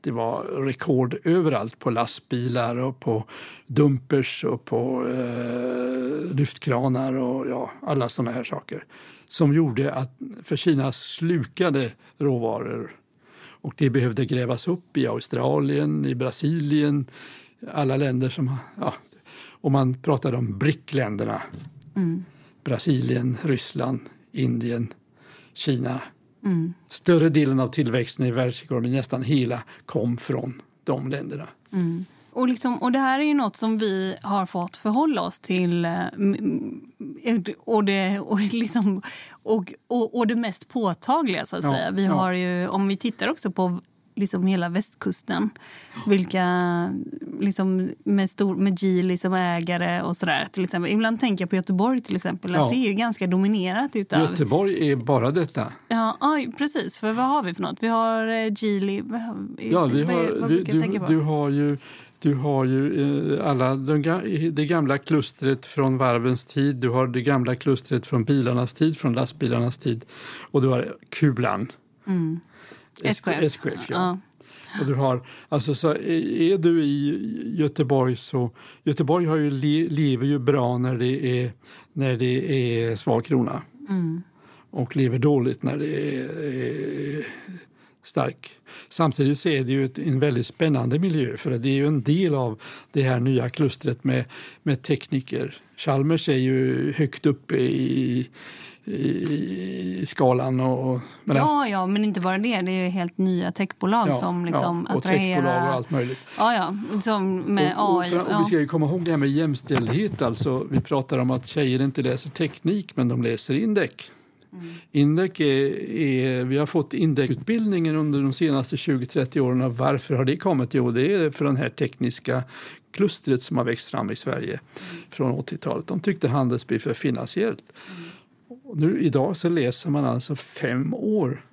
S5: Det var rekord överallt på lastbilar och på dumpers och på eh, lyftkranar och ja, alla sådana här saker. Som gjorde att för Kina slukade råvaror och det behövde grävas upp i Australien, i Brasilien, alla länder som... Ja, och man pratade om BRIC-länderna. Brasilien, Ryssland, Indien, Kina. Större delen av tillväxten i världsekonomin, nästan hela, kom från de länderna.
S4: Och, liksom, och det här är ju något som vi har fått förhålla oss till. eh, Och det, och liksom, och, och, och det mest påtagliga, så att
S5: Ja,
S4: säga. Vi
S5: ja.
S4: har ju, om vi tittar också på liksom hela västkusten. Vilka, liksom, med, stor, med Geely som ägare och sådär. Till exempel. Ibland tänker jag på Göteborg till exempel.
S5: Ja.
S4: Att det är ju ganska dominerat utav...
S5: Göteborg är bara detta.
S4: Ja, aj, precis. För vad har vi för något? Vi har eh, Geely.
S5: Ja, vi har,
S4: vad tänka
S5: du, du har ju, du har ju eh, alla de, det gamla klustret från varvens tid, du har det gamla klustret från bilarnas tid, från lastbilarnas tid och du har Kulan.
S4: SKF.
S5: SKF ja. Och du har, alltså så är du i Göteborg så, Göteborg har ju, le, lever ju bra när det är, när det är svag krona. Och lever dåligt när det är, är stark. Samtidigt så är det ju ett, en väldigt spännande miljö för det är ju en del av det här nya klustret med, med tekniker. Chalmers är ju högt uppe i, i, skalan. Och, men
S4: Ja, ja, men inte bara det. Det är ju helt nya techbolag
S5: Ja,
S4: som liksom
S5: ja, och techbolag och
S4: attraherar...
S5: allt möjligt.
S4: Ja, ja, liksom med
S5: och, och,
S4: AI.
S5: och
S4: ja.
S5: vi ska ju komma ihåg det här med jämställdhet. Alltså, vi pratar om att tjejer inte läser teknik, men de läser indek.
S4: Mm.
S5: Indek är, är, vi har fått indekutbildningen under de senaste 20-30 åren. Och varför har det kommit? Jo, det är för den här tekniska klustret som har växt fram i Sverige
S4: Mm.
S5: från 80-talet. De tyckte Handelsby för finansiellt. Och nu idag så läser man alltså fem år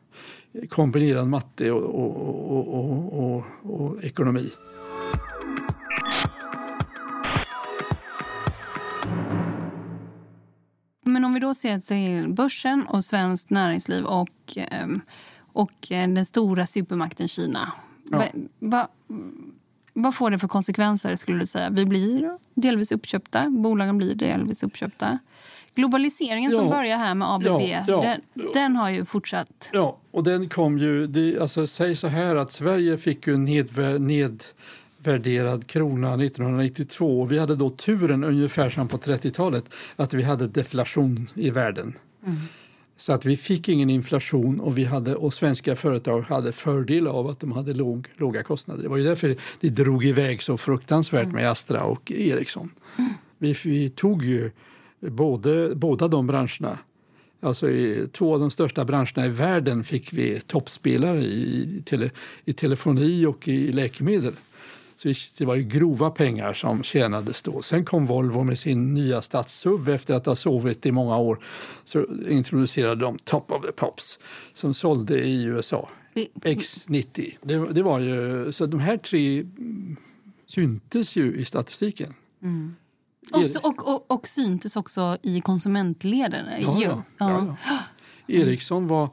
S5: kombinerad matte och, och, och, och, ekonomi.
S4: Men om vi då ser till börsen och svenskt näringsliv och, ehm, och eh, den stora supermakten Kina.
S5: Ja.
S4: Va, va, vad får det för konsekvenser skulle du säga? Vi blir delvis uppköpta, bolagen blir delvis uppköpta. Globaliseringen som
S5: Ja.
S4: börjar här med ABB,
S5: Ja, ja.
S4: Den, den har ju fortsatt.
S5: Ja, och den kom ju, det, alltså säg så här att Sverige fick ju en nedvär, nedvärderad krona 1992. Vi hade då turen ungefär som på 30-talet att vi hade deflation i världen. Så att vi fick ingen inflation och, vi hade, och svenska företag hade fördel av att de hade låg, låga kostnader. Det var ju därför det drog iväg så fruktansvärt med Astra och Ericsson. Vi, vi tog ju både, båda de branscherna Alltså i två av de största branscherna i världen fick vi toppspelare i, tele, i telefoni och i läkemedel. Så det var ju grova pengar som tjänades då. Sen kom Volvo med sin nya stadssuv efter att ha sovit i många år. Så introducerade de Top of the Pops som sålde i USA. X90. Det, det var ju, så de här tre syntes ju i statistiken.
S4: Mm. Och, och, och, och, syntes också i konsumentleden.
S5: Ja, ja, ja. ja. Ericsson var,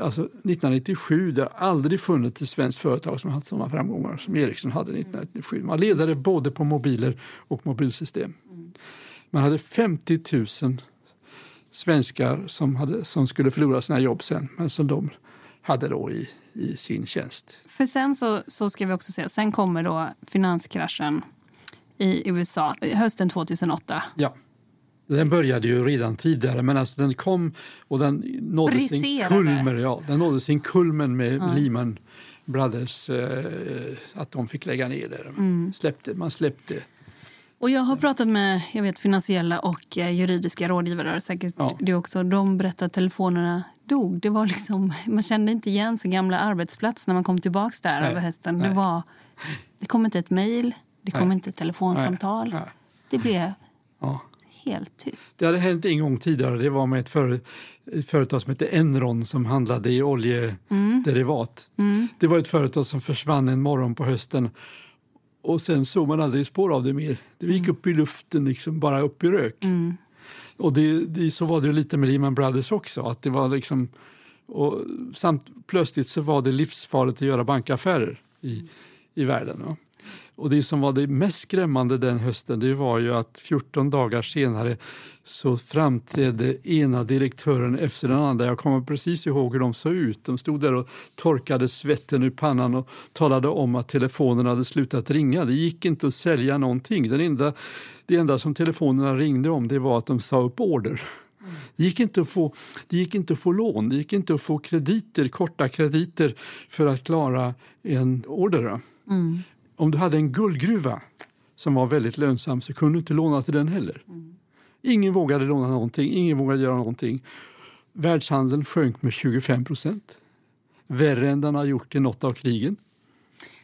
S5: alltså 1997, det har aldrig funnits ett svenskt företag som haft sådana framgångar som Ericsson hade 1997. Man ledade både på mobiler och mobilsystem. Man hade 50 000 svenskar som, hade, som skulle förlora sina jobb sen, men som de hade då i, i sin tjänst.
S4: För sen så, så ska vi också säga, sen kommer då finanskraschen i USA hösten 2008.
S5: Ja. Den började ju redan tidigare men alltså den kom och den nådde sin kulmen, ja, den nådde sin kulmen med ja. Lehman Brothers, eh, att de fick lägga ner det. Mm. Släppte, man släppte.
S4: Och jag har pratat med jag vet, finansiella och eh, juridiska rådgivare, säkert ja. du också. De berättade att telefonerna dog. Det var liksom, man kände inte igen sin gamla arbetsplats när man kom tillbaka där Nej. över hösten. Det, var, det kom inte ett mejl. Det kom Nej. inte telefonsamtal. Nej. Det blev ja. helt tyst.
S5: Det hade hänt en gång tidigare. Det var med ett, för, ett företag som hette Enron som handlade i oljederivat. Mm. Mm. Det var ett företag som försvann en morgon på hösten och sen såg man aldrig spår av det mer. Det gick upp i luften, liksom bara upp i rök. Mm. Och det, det, så var det lite med Lehman Brothers också. Att det var liksom, och samt, plötsligt så var det livsfarligt att göra bankaffärer i, i världen. Ja. Och det som var det mest skrämmande den hösten det var ju att 14 dagar senare så framträdde ena direktören efter den andra. Jag kommer precis ihåg hur de såg ut. De stod där och torkade svetten ur pannan och talade om att telefonen hade slutat ringa. Det gick inte att sälja någonting. Den enda, det enda som telefonerna ringde om det var att de sa upp order. Det gick, inte att få, det gick inte att få lån, det gick inte att få krediter, korta krediter för att klara en order. Mm om du hade en guldgruva som var väldigt lönsam så kunde du inte låna till den heller. Mm. Ingen vågade låna någonting, ingen vågade göra någonting. Världshandeln sjönk med 25 procent. Värre än den har gjort i något av krigen.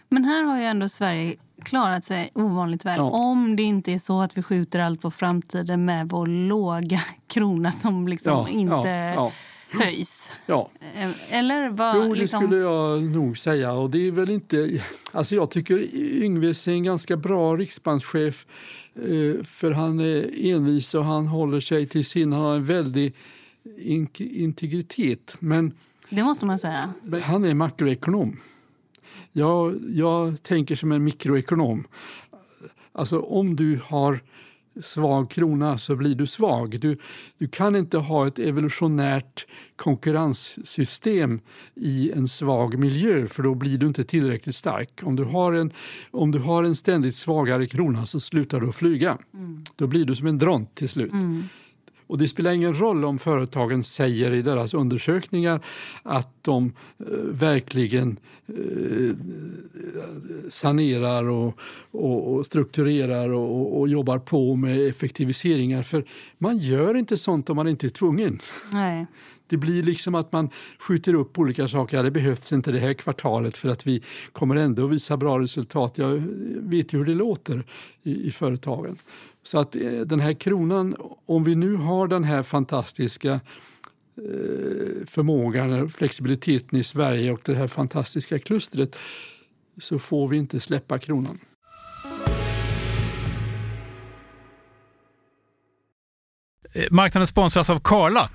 S4: Men här har ju ändå Sverige klarat sig ovanligt väl. Ja. Om det inte är så att vi skjuter allt på framtiden med vår låga krona som liksom ja, inte... Ja, höjs.
S5: Ja.
S4: Eh, eller vad,
S5: jo, det liksom... skulle jag nog säga. Och det är väl inte... Alltså jag tycker Yngves är en ganska bra riksbankschef eh, för han är envis och han håller sig till sin... Han har en väldig in integritet. Men
S4: det måste man säga.
S5: Han är makroekonom. Jag, jag tänker som en mikroekonom. Alltså om du har svag krona så blir du svag. Du, du kan inte ha ett evolutionärt konkurrenssystem i en svag miljö för då blir du inte tillräckligt stark. Om du har en, om du har en ständigt svagare krona så slutar du att flyga. Mm. Då blir du som en dront till slut. Mm. Och det spelar ingen roll om företagen säger i deras undersökningar att de eh, verkligen eh, sanerar och, och, och strukturerar och, och, jobbar på med effektiviseringar. För man gör inte sånt om man inte är tvungen.
S4: Nej.
S5: Det blir liksom att man skjuter upp olika saker. det behövs inte det här kvartalet för att vi kommer ändå att visa bra resultat. Jag vet ju hur det låter i, i företagen. Så att eh, den här kronan, om vi nu har den här fantastiska eh, förmågan, flexibiliteten i Sverige och det här fantastiska klustret så får vi inte släppa kronan.
S3: Eh, marknaden sponsras av Karla.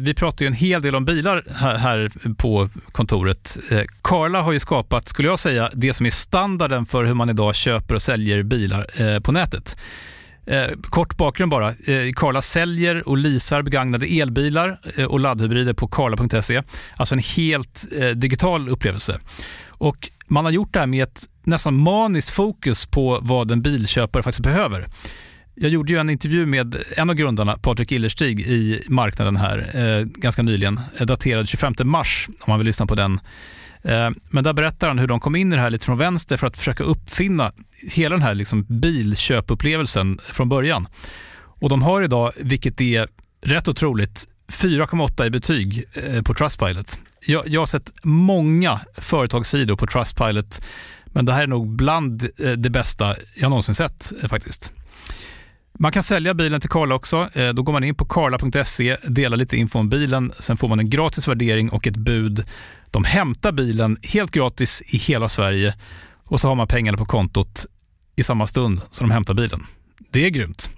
S3: Vi pratar ju en hel del om bilar här på kontoret. Karla har ju skapat, skulle jag säga, det som är standarden för hur man idag köper och säljer bilar på nätet. Eh, kort bakgrund bara. Eh, Karla säljer och leasar begagnade elbilar eh, och laddhybrider på karla.se. Alltså en helt eh, digital upplevelse. Och man har gjort det här med ett nästan maniskt fokus på vad en bilköpare faktiskt behöver. Jag gjorde ju en intervju med en av grundarna, Patrik Illerstig, i marknaden här eh, ganska nyligen, eh, daterad 25 mars, om man vill lyssna på den. Eh, men där berättar han hur de kom in i det här lite från vänster för att försöka uppfinna hela den här liksom bilköpupplevelsen från början. Och de har idag, vilket är rätt otroligt, 4,8 i betyg eh, på Trustpilot. Jag, jag har sett många företagssidor på Trustpilot, men det här är nog bland eh, det bästa jag någonsin sett faktiskt. Man kan sälja bilen till Karla också. Då går man in på karla.se, delar lite info om bilen, sen får man en gratis värdering och ett bud. De hämtar bilen helt gratis i hela Sverige och så har man pengarna på kontot i samma stund som de hämtar bilen. Det är grymt.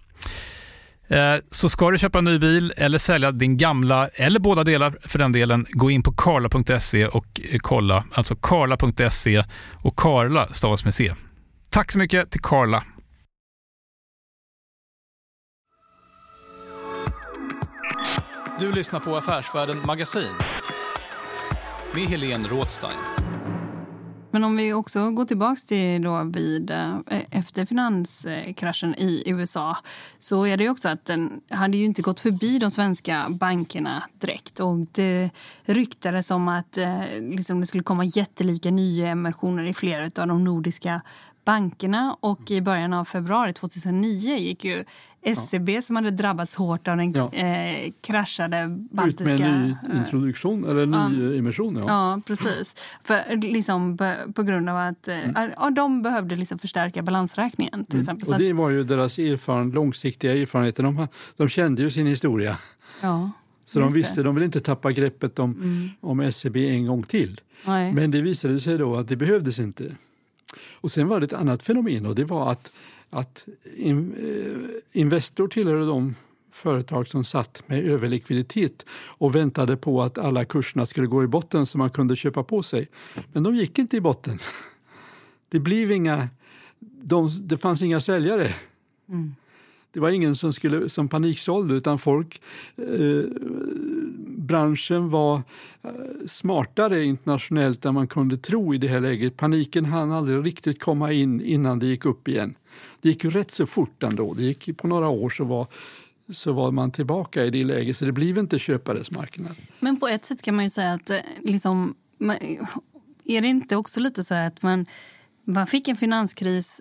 S3: Eh, så ska du köpa en ny bil eller sälja din gamla, eller båda delar för den delen, gå in på karla.se och eh, kolla. Alltså karla.se och Karla stavas med C. Tack så mycket till Karla. Du lyssnar på Affärsvärlden Magasin med Helene Rothstein.
S4: Men om vi också går tillbaka till då vid, eh, efter finanskraschen i USA så är det ju också att den hade ju inte gått förbi de svenska bankerna direkt. Och det ryktades om att eh, liksom det skulle komma jättelika nyemissioner i flera av de nordiska bankerna. Och i början av februari 2009 gick ju SEB ja. som hade drabbats hårt av den ja. eh, kraschade baltiska...
S5: Ut med en ny introduktion, eller ny ja. emission. Ja.
S4: ja, precis. För, liksom, på, på grund av att eh, mm. ja, de behövde liksom förstärka balansräkningen. Till mm. exempel.
S5: Och det var ju deras erfaren, långsiktiga erfarenheter. De, de kände ju sin historia.
S4: Ja,
S5: Så de visste, de ville inte tappa greppet om, mm. om SEB en gång till.
S4: Nej.
S5: Men det visade sig då att det behövdes inte. Och sen var det ett annat fenomen och det var att, att in, eh, Investor tillhörde de företag som satt med överlikviditet och väntade på att alla kurserna skulle gå i botten så man kunde köpa på sig. Men de gick inte i botten. Det blev inga, de, det fanns inga säljare. Mm. Det var ingen som, skulle, som paniksålde utan folk eh, branschen var eh, smartare internationellt än man kunde tro i det här läget. Paniken hann aldrig riktigt komma in innan det gick upp igen. Det gick ju rätt så fort ändå. Det gick på några år så var, så var man tillbaka i det läget, så det blev inte köpares marknad.
S4: Men på ett sätt kan man ju säga att eh, liksom, är det inte också lite så att man, man fick en finanskris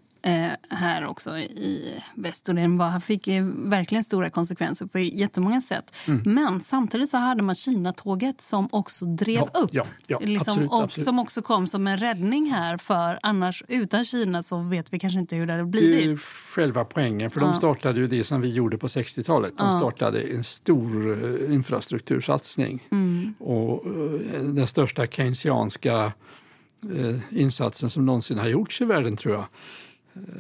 S4: här också i väst. Och den var, fick verkligen stora konsekvenser på jättemånga sätt. Mm. Men samtidigt så hade man Kina-tåget som också drev
S5: ja,
S4: upp.
S5: Ja, ja,
S4: liksom,
S5: absolut,
S4: och
S5: absolut.
S4: som också kom som en räddning här. För annars, utan Kina så vet vi kanske inte hur det hade blivit.
S5: Det är själva poängen. För de startade ju det som vi gjorde på 60-talet. De startade en stor uh, infrastruktursatsning.
S4: Mm.
S5: Och uh, den största keynesianska insatsen som någonsin har gjorts i världen tror jag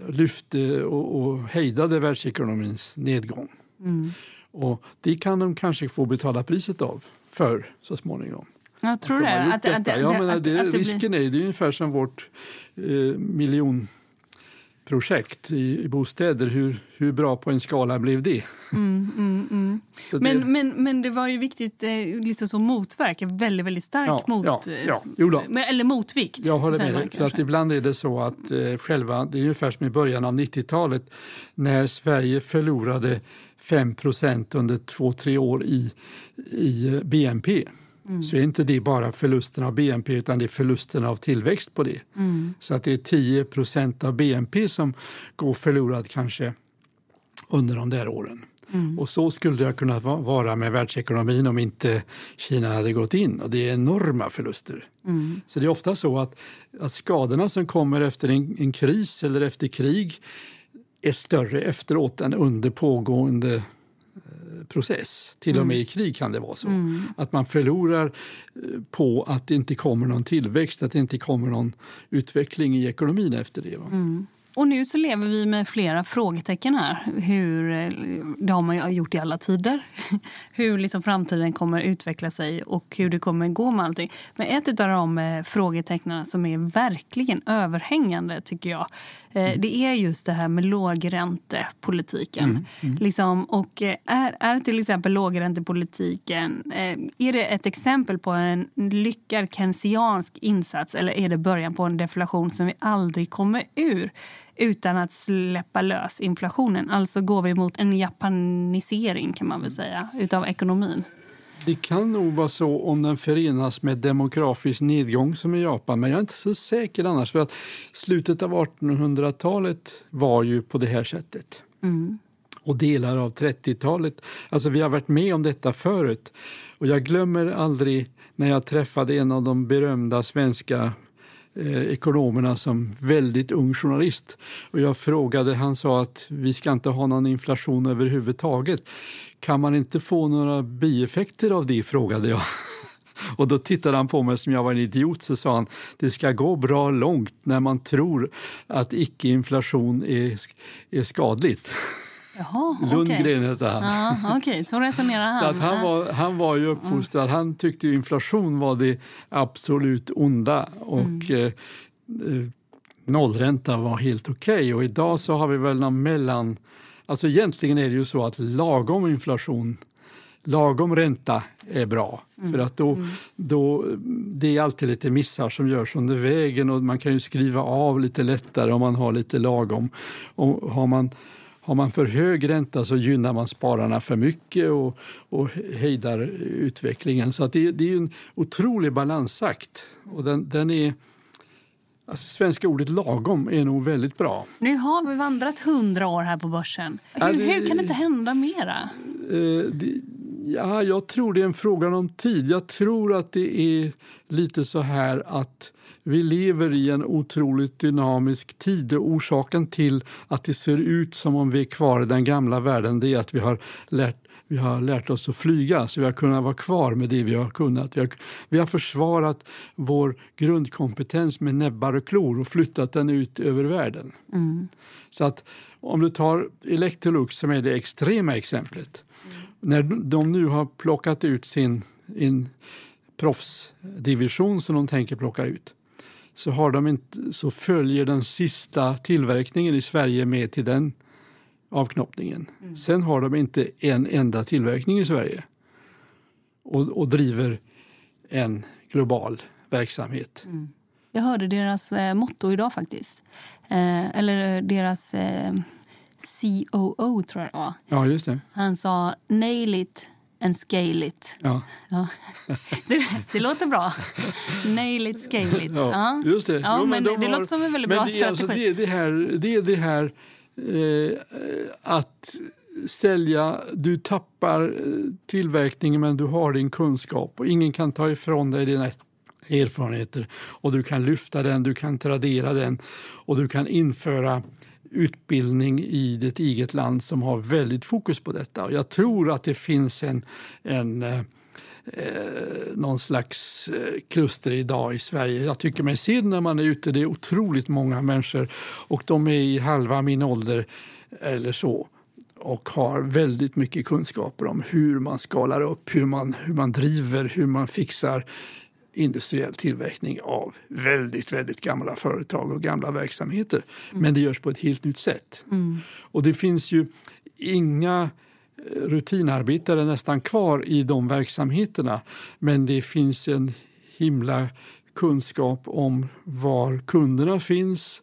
S5: lyfte och, och hejdade världsekonomins nedgång.
S4: Mm.
S5: Och det kan de kanske få betala priset av för så småningom.
S4: Jag tror att de det. Att,
S5: att, att, ja, men det, det risken blir... är det är ungefär som vårt eh, miljon projekt i, i bostäder. Hur, hur bra på en skala blev det?
S4: Mm, mm, mm. Men, det... Men, men det var ju viktigt eh, liksom som motverk, väldigt, väldigt stark
S5: ja,
S4: mot,
S5: ja, ja. Jo
S4: eller motvikt.
S5: Jag håller med dig. För att ibland är det så att eh, själva, det är ungefär som i början av 90-talet när Sverige förlorade 5% under två, tre år i, i BNP. Mm. så är inte det bara förlusten av BNP utan det är förlusten av tillväxt på det.
S4: Mm.
S5: Så att det är 10% av BNP som går förlorad kanske under de där åren.
S4: Mm.
S5: Och så skulle det kunna vara med världsekonomin om inte Kina hade gått in. Och det är enorma förluster.
S4: Mm.
S5: Så det är ofta så att, att skadorna som kommer efter en, en kris eller efter krig är större efteråt än under pågående process. Till och med i krig kan det vara så.
S4: Mm.
S5: Att man förlorar eh, på att det inte kommer någon tillväxt, att det inte kommer någon utveckling i ekonomin efter det.
S4: Och nu så lever vi med flera frågetecken här. Hur, eh, det har man ju gjort i alla tider. Hur liksom framtiden kommer utveckla sig och hur det kommer gå med allting. Men ett av de eh, frågetecknen som är verkligen överhängande tycker jag Eh, mm. Det är just det här med lågräntepolitiken.
S5: Mm. Mm.
S4: Liksom, och är, är till exempel lågräntepolitiken är det ett exempel på en lyckad keynesiansk insats eller är det början på en deflation som vi aldrig kommer ur? Utan att släppa lös inflationen. Alltså går vi mot en japanisering kan man väl säga, utav ekonomin.
S5: Det kan nog vara så om den förenas med demografisk nedgång som i Japan, men jag är inte så säker annars. För att slutet av 1800-talet var ju på det här sättet. Och delar av 30-talet. Alltså vi har varit med om detta förut. Och jag glömmer aldrig när jag träffade en av de berömda svenska eh, ekonomerna som väldigt ung journalist. Och jag frågade, han sa att vi ska inte ha någon inflation överhuvudtaget. Kan man inte få några bieffekter av det, frågade jag. Och då tittade han på mig som jag var en idiot så sa han det ska gå bra långt när man tror att icke-inflation är, är skadligt.
S4: Jaha.
S5: Lundgren hette han.
S4: Ja, Okej, så resonerar han.
S5: Så att han, var, han var ju uppfostrad, han tyckte inflation var det absolut onda och eh, eh, nollränta var helt okej. Och idag så har vi väl någon mellan... Alltså egentligen är det ju så att lagom inflation, lagom ränta är bra. För att då, då, det är alltid lite missar som görs under vägen och man kan ju skriva av lite lättare om man har lite lagom. Och har man har man för hög ränta så gynnar man spararna för mycket och, och hejdar utvecklingen. Så att det, det är en otrolig balansakt. Och den, den är, alltså svenska ordet lagom är nog väldigt bra.
S4: Nu har vi vandrat hundra år här på börsen. Hur,
S5: Ja, det-
S4: hur kan det inte hända mera?
S5: Eh, det, ja, jag tror det är en fråga om tid. Jag tror att det är lite så här att vi lever i en otroligt dynamisk tid och orsaken till att det ser ut som om vi är kvar i den gamla världen det är att vi har lärt vi har lärt oss att flyga, så vi har kunnat vara kvar med det vi har kunnat. Vi har, vi har försvarat vår grundkompetens med näbbar och klor och flyttat den ut över världen. Så att om du tar Electrolux som är det extrema exemplet. När de nu har plockat ut sin, sin proffsdivision som de tänker plocka ut så, har de inte, så följer den sista tillverkningen i Sverige med till den avknoppningen. Sen har de inte en enda tillverkning i Sverige och, och driver en global verksamhet.
S4: Jag hörde deras eh, motto idag faktiskt. Eh, eller deras eh, COO tror jag det var.
S5: Ja, just det.
S4: Han sa nail it and scale it.
S5: Ja.
S4: Ja. Det, det låter bra. Nail it, scale it.
S5: Ja, just det.
S4: Ja,
S5: Jo,
S4: men
S5: de
S4: det
S5: har-
S4: låter som en väldigt
S5: men
S4: bra
S5: det är alltså
S4: strategi.
S5: det, det här, det är det här eh, att sälja, du tappar eh, tillverkningen men du har din kunskap och ingen kan ta ifrån dig dina erfarenheter och du kan lyfta den, du kan tradera den och du kan införa utbildning i ditt eget land som har väldigt fokus på detta. Och jag tror att det finns en, en eh, någon slags eh, kluster idag i Sverige. Jag tycker mig se när man är ute. Det är otroligt många människor och de är i halva min ålder eller så och har väldigt mycket kunskaper om hur man skalar upp, hur man, hur man driver, hur man fixar industriell tillverkning av väldigt, väldigt gamla företag och gamla verksamheter. Men det görs på ett helt nytt sätt. Och det finns ju inga eh, rutinarbetare nästan kvar i de verksamheterna. Men det finns en himla kunskap om var kunderna finns,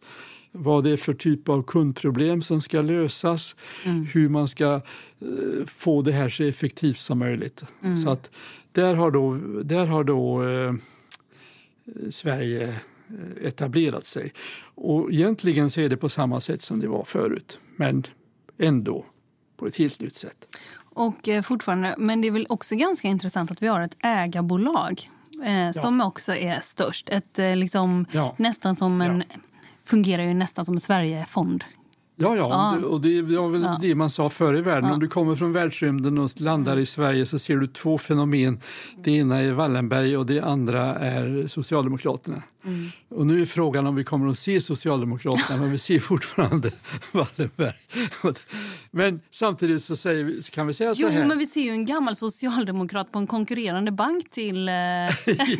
S5: vad det är för typ av kundproblem som ska lösas, hur man ska eh, få det här så effektivt som möjligt. Så att där har då, där har då eh, Sverige eh, etablerat sig. Och egentligen så är det på samma sätt som det var förut, men ändå på ett helt nytt sätt.
S4: Och eh, fortfarande, men det är väl också ganska intressant att vi har ett ägarbolag eh, som också är störst. Ett, eh, liksom,
S5: Ja.
S4: Nästan som en, fungerar ju nästan som en Sverigefond.
S5: Ja, ja, det- och det var väl
S4: Ja.
S5: det man sa förr i världen.
S4: Ja.
S5: Om du kommer från världsrymden och landar i Sverige så ser du två fenomen. Det ena är Wallenberg och det andra är Socialdemokraterna. Och nu är frågan om vi kommer att se Socialdemokraterna, men vi ser fortfarande Wallenberg. Men samtidigt så, säger kan vi säga
S4: Jo,
S5: så här.
S4: men vi ser ju en gammal socialdemokrat på en konkurrerande bank till, eh,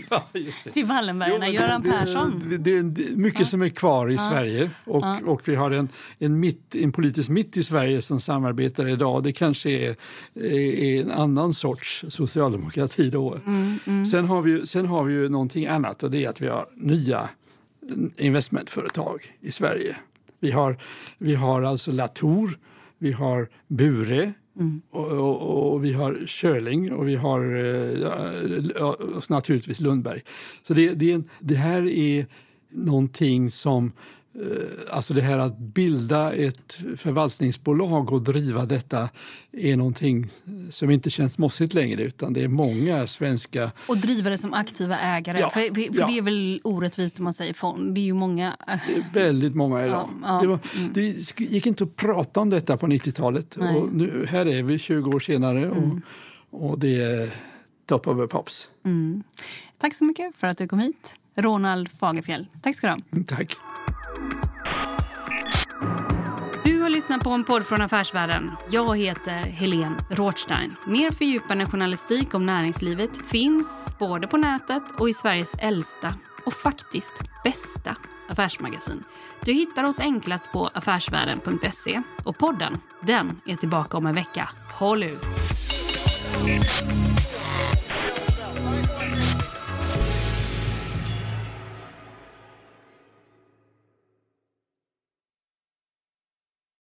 S5: ja,
S4: till Wallenbergarna,
S5: Jo,
S4: Göran Persson.
S5: Det, det, det är mycket som är kvar i Sverige och, och vi har en, en, mitt, en politisk mitt i Sverige som samarbetar idag. Det kanske är, är en annan sorts socialdemokrati då.
S4: Mm,
S5: Sen, har vi, sen har vi ju någonting annat och det är att vi har nya investmentföretag i Sverige Vi har, vi har alltså Latour, vi har Bure och, och, och vi har Körling och vi har eh, och naturligtvis Lundberg. Så det, det, det här är någonting som alltså det här att bilda ett förvaltningsbolag och driva detta är någonting som inte känns mossigt längre utan det är många svenska...
S4: Och driva det som aktiva ägare.
S5: Ja,
S4: för, för,
S5: ja.
S4: det är väl orättvist om man säger fond. Det är ju många...
S5: Det är väldigt många idag.
S4: Ja,
S5: det, var, det gick inte att prata om detta på 90-talet
S4: Nej.
S5: och nu, här är vi 20 år senare och, och det är top of the pops.
S4: Tack så mycket för att du kom hit. Ronald Fagerfjell. Tack ska du ha.
S5: Tack.
S4: Du har lyssnat på en podd från Affärsvärlden. Jag heter Helene Rothstein. Mer fördjupande journalistik om näringslivet finns både på nätet och i Sveriges äldsta och faktiskt bästa affärsmagasin. Du hittar oss enklast på affärsvärlden.se och podden, den är tillbaka om en vecka. Håll ut!